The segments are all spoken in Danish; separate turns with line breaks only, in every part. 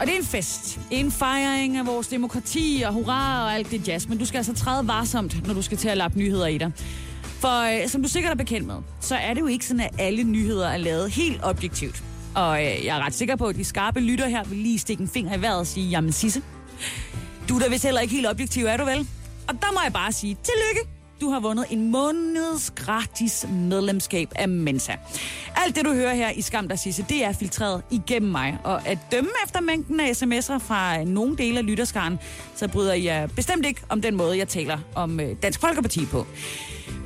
Og det er en fest. En fejring af vores demokrati og hurra og alt det jazz. Men du skal altså træde varsomt, når du skal til at lappe nyheder i dig. For øh, som du sikkert er bekendt med, så er det jo ikke sådan, at alle nyheder er lavet helt objektivt. Og øh, jeg er ret sikker på, at de skarpe lytter her vil lige stikke en finger i vejret og sige, jamen Sisse, du er da vist heller ikke helt objektiv, er du vel? Og der må jeg bare sige, tillykke! Du har vundet en måneds gratis medlemskab af Mensa. Alt det, du hører her i Skam der Sisse, det er filtreret igennem mig. Og at dømme efter mængden af sms'er fra øh, nogle dele af lytterskaren, så bryder jeg bestemt ikke om den måde, jeg taler om øh, Dansk Folkeparti på.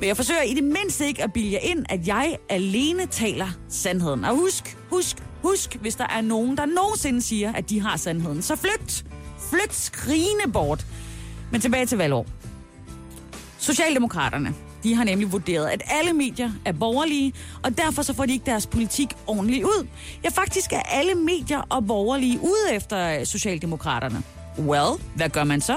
Men jeg forsøger i det mindste ikke at bilde jer ind, at jeg alene taler sandheden. Og husk, husk, husk, hvis der er nogen, der nogensinde siger, at de har sandheden, så flygt. Flygt skrigende bort. Men tilbage til valgår. Socialdemokraterne, de har nemlig vurderet, at alle medier er borgerlige, og derfor så får de ikke deres politik ordentligt ud. Ja, faktisk er alle medier og borgerlige ude efter øh, Socialdemokraterne. Well, hvad gør man så?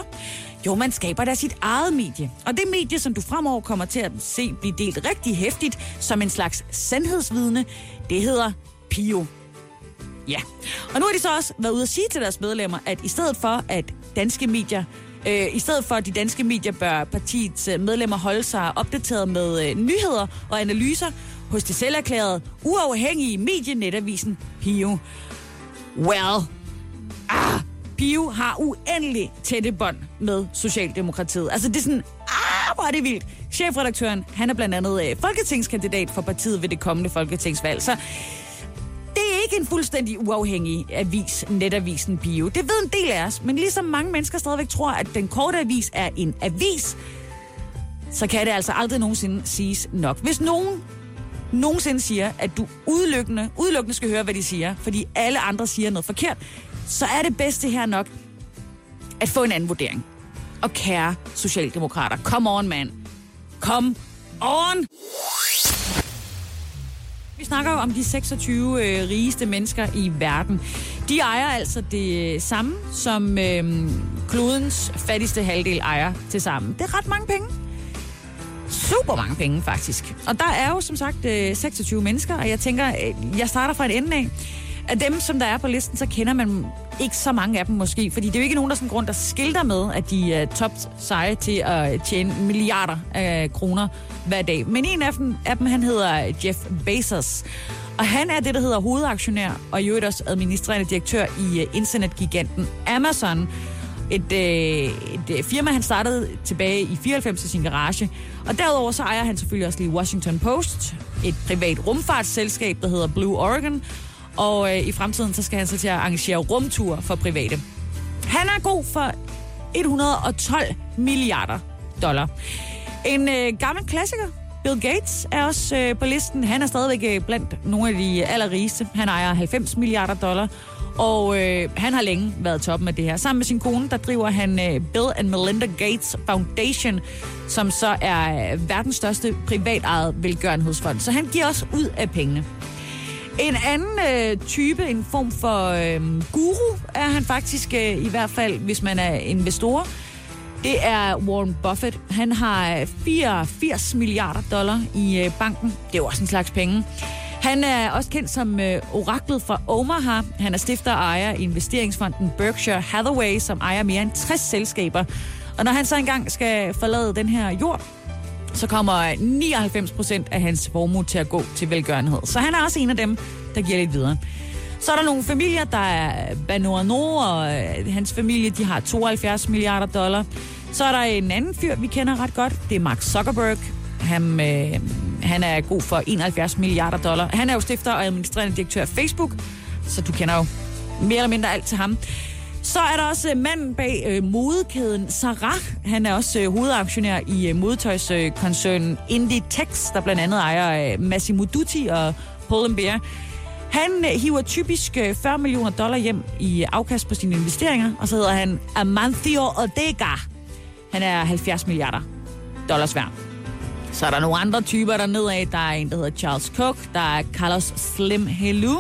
Jo, man skaber da sit eget medie. Og det medie, som du fremover kommer til at se blive delt rigtig hæftigt som en slags sandhedsvidne, det hedder Pio. Ja, og nu har de så også været ude at sige til deres medlemmer, at i stedet for, at danske medier Øh, I stedet for, at de danske medier bør partiets øh, medlemmer holde sig opdateret med øh, nyheder og analyser hos det selverklærede uafhængige medienetavisen Pio. Well, ah, Pio har uendelig tætte bånd med Socialdemokratiet. Altså det er sådan, ah, hvor er det vildt. Chefredaktøren, han er blandt andet øh, folketingskandidat for partiet ved det kommende folketingsvalg. Så ikke en fuldstændig uafhængig avis, netavisen Bio. Det ved en del af os, men ligesom mange mennesker stadigvæk tror, at den korte avis er en avis, så kan det altså aldrig nogensinde siges nok. Hvis nogen nogensinde siger, at du udelukkende, udelukkende skal høre, hvad de siger, fordi alle andre siger noget forkert, så er det bedste her nok at få en anden vurdering. Og kære socialdemokrater, come on, man. Come on! Vi snakker jo om de 26 øh, rigeste mennesker i verden. De ejer altså det samme, som øh, klodens fattigste halvdel ejer til sammen. Det er ret mange penge. Super mange penge, faktisk. Og der er jo som sagt øh, 26 mennesker, og jeg tænker, øh, jeg starter fra en ende af. Af dem, som der er på listen, så kender man ikke så mange af dem måske, fordi det er jo ikke nogen, der sådan grund, der skilter med, at de er top seje til at tjene milliarder af kroner hver dag. Men en af dem, af dem han hedder Jeff Bezos, og han er det, der hedder hovedaktionær, og i øvrigt også administrerende direktør i øh, internetgiganten Amazon. Et, øh, et øh, firma, han startede tilbage i 94 i sin garage. Og derudover så ejer han selvfølgelig også lige Washington Post, et privat rumfartsselskab, der hedder Blue Oregon, og øh, i fremtiden, så skal han så til at arrangere rumture for private. Han er god for 112 milliarder dollar. En øh, gammel klassiker, Bill Gates, er også øh, på listen. Han er stadigvæk øh, blandt nogle af de allerrigeste. Han ejer 90 milliarder dollar. Og øh, han har længe været toppen af det her. Sammen med sin kone, der driver han øh, Bill and Melinda Gates Foundation, som så er øh, verdens største privatejet velgørenhedsfond. Så han giver også ud af pengene. En anden øh, type, en form for øh, guru, er han faktisk øh, i hvert fald, hvis man er investor. Det er Warren Buffett. Han har øh, 84 milliarder dollar i øh, banken. Det er jo også en slags penge. Han er også kendt som øh, oraklet fra Omaha. Han er stifter og ejer i investeringsfonden Berkshire Hathaway, som ejer mere end 60 selskaber. Og når han så engang skal forlade den her jord, så kommer 99 procent af hans formue til at gå til velgørenhed. Så han er også en af dem, der giver lidt videre. Så er der nogle familier, der er Banoano, og øh, hans familie, de har 72 milliarder dollar. Så er der en anden fyr, vi kender ret godt. Det er Mark Zuckerberg. Han, øh, han er god for 71 milliarder dollar. Han er jo stifter og administrerende direktør af Facebook, så du kender jo mere eller mindre alt til ham. Så er der også øh, manden bag øh, modekæden Sarah. Han er også øh, hovedaktionær i øh, modetøjskoncernen Inditex, der blandt andet ejer øh, Massimo Dutti og Pull&Bear. Han øh, hiver typisk øh, 40 millioner dollar hjem i afkast på sine investeringer, og så hedder han Amancio Odega. Han er 70 milliarder dollars værd. Så er der nogle andre typer dernede af. Der er en, der hedder Charles Cook. Der er Carlos Slim Helu.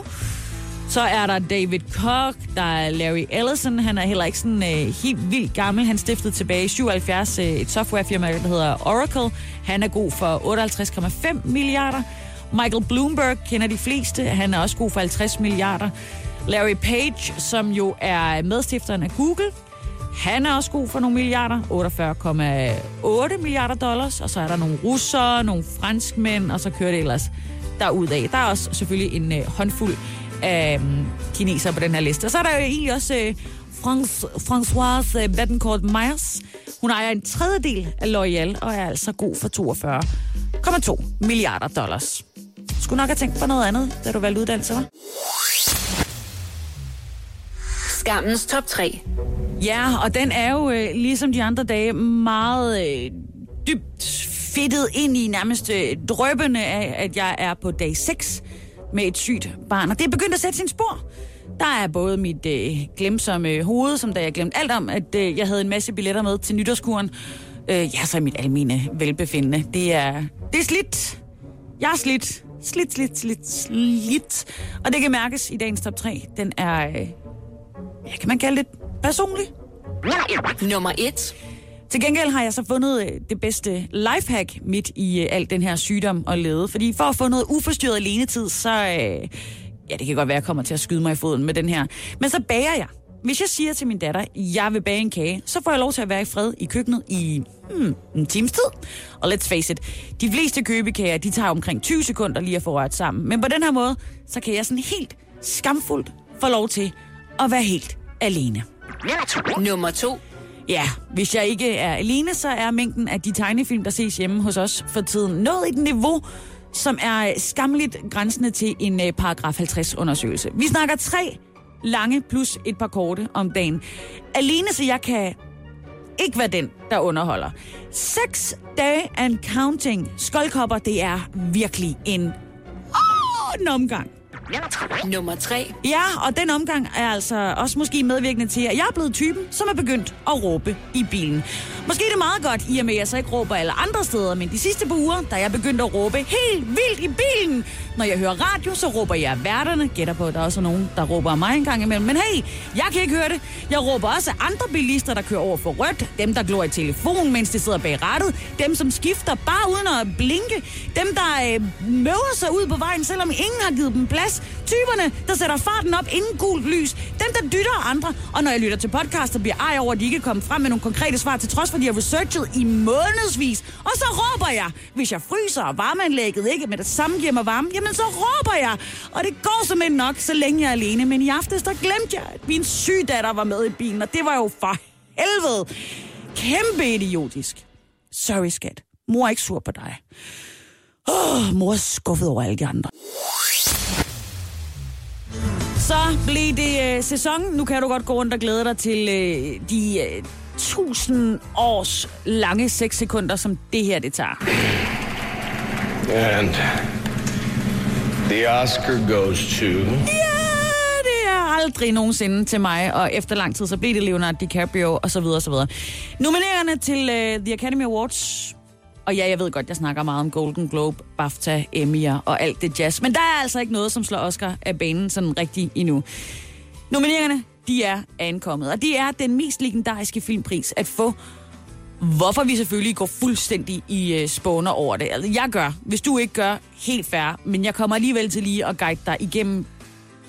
Så er der David Koch, der er Larry Ellison. Han er heller ikke sådan øh, helt vildt gammel. Han stiftede tilbage i 77 øh, et softwarefirma, der hedder Oracle. Han er god for 58,5 milliarder. Michael Bloomberg kender de fleste. Han er også god for 50 milliarder. Larry Page, som jo er medstifteren af Google, han er også god for nogle milliarder, 48,8 milliarder dollars, og så er der nogle russere, nogle franskmænd, og så kører det ellers derudad. Der er også selvfølgelig en øh, håndfuld af øh, kinesere på den her liste. Og så er der jo egentlig også øh, France, Françoise øh, Bettencourt Myers. Hun ejer en tredjedel af L'Oreal og er altså god for 42,2 milliarder dollars. Skulle nok have tænkt på noget andet, da du valgte uddannelse, var?
Skammens top 3.
Ja, og den er jo øh, ligesom de andre dage meget øh, dybt fedtet ind i nærmest øh, drøbende af, at jeg er på dag 6 med et sygt barn. Og det er begyndt at sætte sin spor. Der er både mit øh, glemsomme hoved, som da jeg glemte alt om, at øh, jeg havde en masse billetter med til nytårskuren. Øh, ja, så er mit almene velbefindende. Det er, det er slidt. Jeg er slidt. Slidt, slidt, slidt, slidt. Og det kan mærkes i dagens top 3. Den er, øh, ja, kan man kalde det personlig?
Nummer 1.
Til gengæld har jeg så fundet øh, det bedste lifehack midt i øh, al den her sygdom og lede. Fordi for at få noget uforstyrret alenetid, så... Øh, ja, det kan godt være, at jeg kommer til at skyde mig i foden med den her. Men så bager jeg. Hvis jeg siger til min datter, jeg vil bage en kage, så får jeg lov til at være i fred i køkkenet i hmm, en times tid. Og let's face it, de fleste købekager, de tager omkring 20 sekunder lige at få rørt sammen. Men på den her måde, så kan jeg sådan helt skamfuldt få lov til at være helt alene.
Nummer 2.
Ja, hvis jeg ikke er alene, så er mængden af de tegnefilm, der ses hjemme hos os for tiden nået et niveau, som er skamligt grænsende til en øh, paragraf 50 undersøgelse. Vi snakker tre lange plus et par korte om dagen. Alene så jeg kan ikke være den, der underholder. Seks dage and counting skoldkopper, det er virkelig en, åh, en omgang.
Nummer 3.
Ja, og den omgang er altså også måske medvirkende til, at jeg er blevet typen, som er begyndt at råbe i bilen. Måske er det meget godt, i og med at jeg så ikke råber alle andre steder, men de sidste par uger, da jeg begyndte at råbe helt vildt i bilen. Når jeg hører radio, så råber jeg værterne. Gætter på, at der er også nogen, der råber mig en gang imellem. Men hey, jeg kan ikke høre det. Jeg råber også andre bilister, der kører over for rødt. Dem, der glor i telefon, mens de sidder bag rattet. Dem, som skifter bare uden at blinke. Dem, der øh, møver sig ud på vejen, selvom ingen har givet dem plads. Typerne, der sætter farten op inden gult lys. Dem, der dytter andre. Og når jeg lytter til podcaster, bliver ej over, at de ikke kommer frem med nogle konkrete svar, til trods for, at de har researchet i månedsvis. Og så råber jeg, hvis jeg fryser, og varmeanlægget ikke med det samme giver mig varme, jamen så råber jeg. Og det går simpelthen nok, så længe jeg er alene. Men i aftes, der glemte jeg, at min sygdatter var med i bilen, og det var jo for helvede. Kæmpe idiotisk. Sorry, skat. Mor er ikke sur på dig. Oh, mor er skuffet over alle de andre. Så blev det øh, sæson. Nu kan du godt gå rundt og glæde dig til øh, de øh, 1000 års lange 6 sekunder, som det her det tager.
And the Oscar goes to.
Ja, det er aldrig nogensinde til mig, og efter lang tid, så blev det Leonardo DiCaprio, og så videre, og så videre. Nomineringerne til uh, The Academy Awards, og ja, jeg ved godt, jeg snakker meget om Golden Globe, BAFTA, Emmy'er og alt det jazz, men der er altså ikke noget, som slår Oscar af banen sådan rigtig endnu. Nomineringerne, de er ankommet, og det er den mest legendariske filmpris at få, Hvorfor vi selvfølgelig går fuldstændig i øh, spåner over det. Altså, jeg gør, hvis du ikke gør, helt fair. Men jeg kommer alligevel til lige at guide dig igennem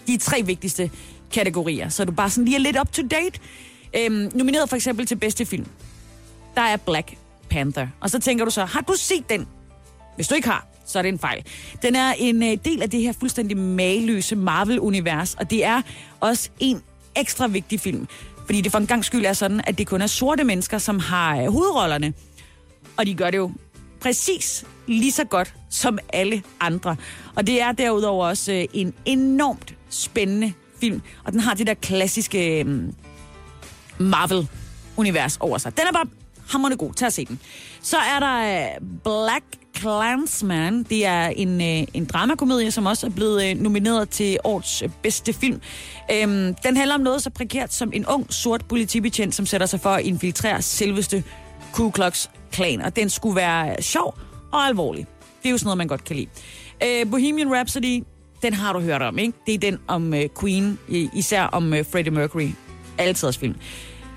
de tre vigtigste kategorier. Så du bare sådan lige er lidt up to date. Øhm, nomineret for eksempel til bedste film. Der er Black Panther. Og så tænker du så, har du set den? Hvis du ikke har, så er det en fejl. Den er en øh, del af det her fuldstændig mageløse Marvel-univers, og det er også en ekstra vigtig film. Fordi det for en gang skyld er sådan, at det kun er sorte mennesker, som har øh, hovedrollerne. Og de gør det jo præcis lige så godt som alle andre. Og det er derudover også øh, en enormt spændende film. Og den har det der klassiske øh, Marvel-univers over sig. Den er bare hammerne god. Tag at se den. Så er der øh, Black Clansman. Det er en, øh, en dramakomedie, som også er blevet øh, nomineret til årets øh, bedste film. Øhm, den handler om noget så prekært som en ung, sort politibetjent, som sætter sig for at infiltrere selveste Ku Klux Klan, og den skulle være øh, sjov og alvorlig. Det er jo sådan noget, man godt kan lide. Øh, Bohemian Rhapsody, den har du hørt om, ikke? Det er den om øh, Queen, især om øh, Freddie Mercury. Altiders film,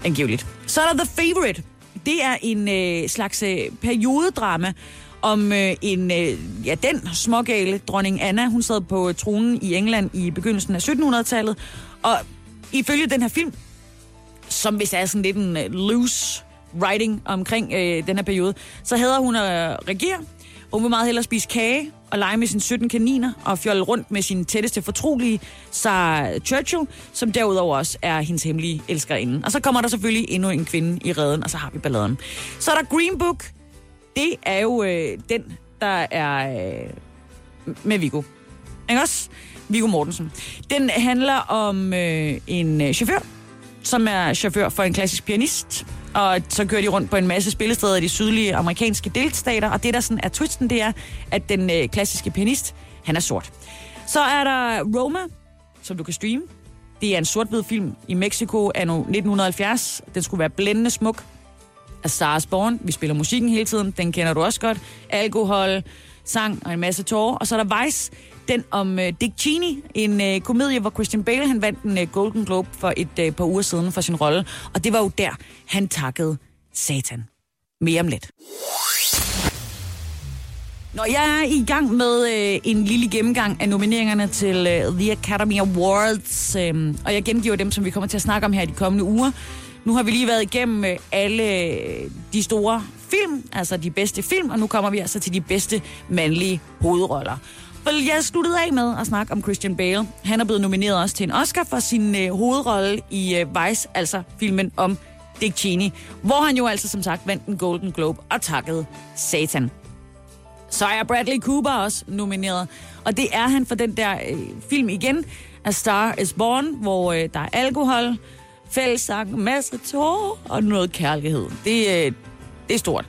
angiveligt. Så er der The Favorite. Det er en øh, slags øh, periodedrama om øh, en, øh, ja, den smågale dronning Anna. Hun sad på øh, tronen i England i begyndelsen af 1700-tallet. Og ifølge den her film, som hvis er sådan lidt en øh, loose writing omkring øh, den her periode, så hedder hun at regere. Hun vil meget hellere spise kage og lege med sine 17 kaniner og fjolle rundt med sin tætteste fortrolige, Sarah Churchill, som derudover også er hendes hemmelige elskerinde. Og så kommer der selvfølgelig endnu en kvinde i redden, og så har vi balladen. Så er der Green Book. Det er jo øh, den, der er øh, med Viggo. Ikke også? Viggo Mortensen. Den handler om øh, en øh, chauffør, som er chauffør for en klassisk pianist, og så kører de rundt på en masse spillesteder i de sydlige amerikanske delstater, og det der sådan er twisten, det er, at den øh, klassiske pianist, han er sort. Så er der Roma, som du kan streame. Det er en sort-hvid film i Mexico anno 1970. Den skulle være blændende smuk. Af Stars Born. Vi spiller musikken hele tiden. Den kender du også godt. Alkohol, sang og en masse tårer. Og så er der Vice, den om uh, Dick Cheney, en uh, komedie, hvor Christian Bale han vandt en uh, Golden Globe for et uh, par uger siden for sin rolle. Og det var jo der, han takkede Satan. Mere om lidt. Når jeg er i gang med øh, en lille gennemgang af nomineringerne til øh, The Academy Awards, øh, og jeg gengiver dem, som vi kommer til at snakke om her i de kommende uger. Nu har vi lige været igennem øh, alle de store film, altså de bedste film, og nu kommer vi altså til de bedste mandlige hovedroller. Vel, jeg sluttede af med at snakke om Christian Bale. Han er blevet nomineret også til en Oscar for sin øh, hovedrolle i øh, Vice, altså filmen om Dick Cheney, hvor han jo altså som sagt vandt en Golden Globe og takkede Satan. Så er Bradley Cooper også nomineret, og det er han for den der øh, film igen, A Star Is Born, hvor øh, der er alkohol, fællessang, masser tårer og noget kærlighed. Det, øh, det er stort.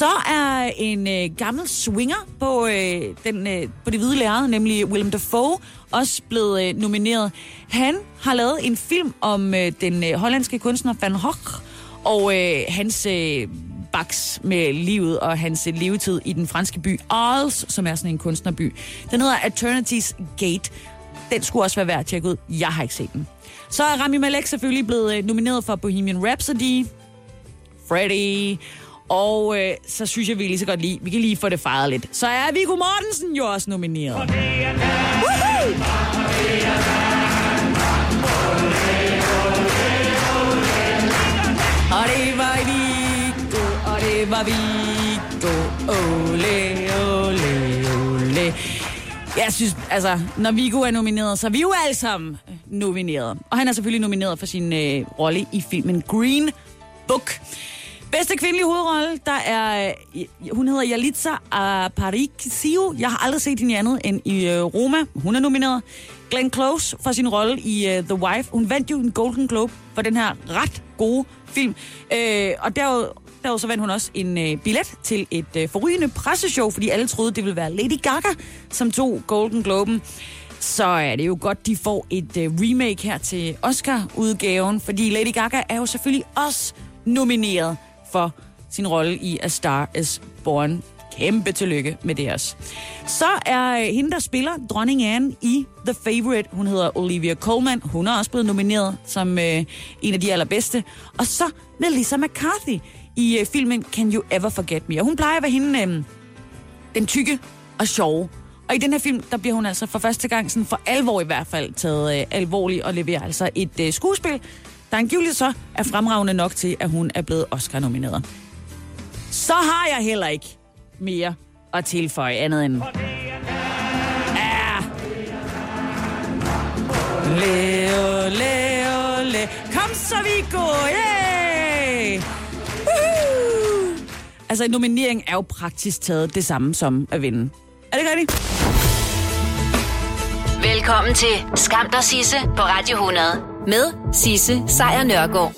Så er en øh, gammel swinger på, øh, den, øh, på det hvide lærred, nemlig Willem Dafoe, også blevet øh, nomineret. Han har lavet en film om øh, den øh, hollandske kunstner Van Gogh, og øh, hans øh, baks med livet og hans øh, levetid i den franske by Arles, som er sådan en kunstnerby. Den hedder Eternity's Gate. Den skulle også være værd at tjekke ud. Jeg har ikke set den. Så er Rami Malek selvfølgelig blevet øh, nomineret for Bohemian Rhapsody, Freddy og øh, så synes jeg, vi lige så godt lige, vi kan lige få det fejret lidt. Så er Viggo Mortensen jo også nomineret. Woohoo! Og det var Viggo, og det var ole, ole, ole. Jeg synes, altså, når Viggo er nomineret, så er vi jo alle sammen nomineret. Og han er selvfølgelig nomineret for sin øh, rolle i filmen Green Book. Bedste kvindelige hovedrolle, der er, øh, hun hedder Yalitza Aparicio. Jeg har aldrig set hende i andet end i øh, Roma. Hun er nomineret. Glenn Close for sin rolle i uh, The Wife. Hun vandt jo en Golden Globe for den her ret gode film. Uh, og derud, derudover så vandt hun også en billet til et uh, forrygende presseshow, fordi alle troede, det ville være Lady Gaga, som tog Golden Globen. Så er det jo godt, de får et remake her til Oscar-udgaven, fordi Lady Gaga er jo selvfølgelig også nomineret for sin rolle i A Star Is Born. Kæmpe tillykke med det også. Så er øh, hende, der spiller dronning Anne i The Favorite, hun hedder Olivia Colman. Hun er også blevet nomineret som øh, en af de allerbedste. Og så Melissa McCarthy i øh, filmen Can You Ever Forget Me. Og hun plejer at være hende øh, den tykke og sjove. Og i den her film, der bliver hun altså for første gang, sådan for alvor i hvert fald, taget øh, alvorligt og leverer altså et øh, skuespil, der angiveligt så er fremragende nok til, at hun er blevet Oscar-nomineret. Så har jeg heller ikke mere at tilføje andet end... Ja. Leo, Leo, Leo. Kom så, Viggo! Yeah! Woohoo! Altså, en nominering er jo praktisk taget det samme som at vinde. Er det rigtigt?
Velkommen til Skam der Sisse på Radio 100 med Sisse Sejr Nørgaard.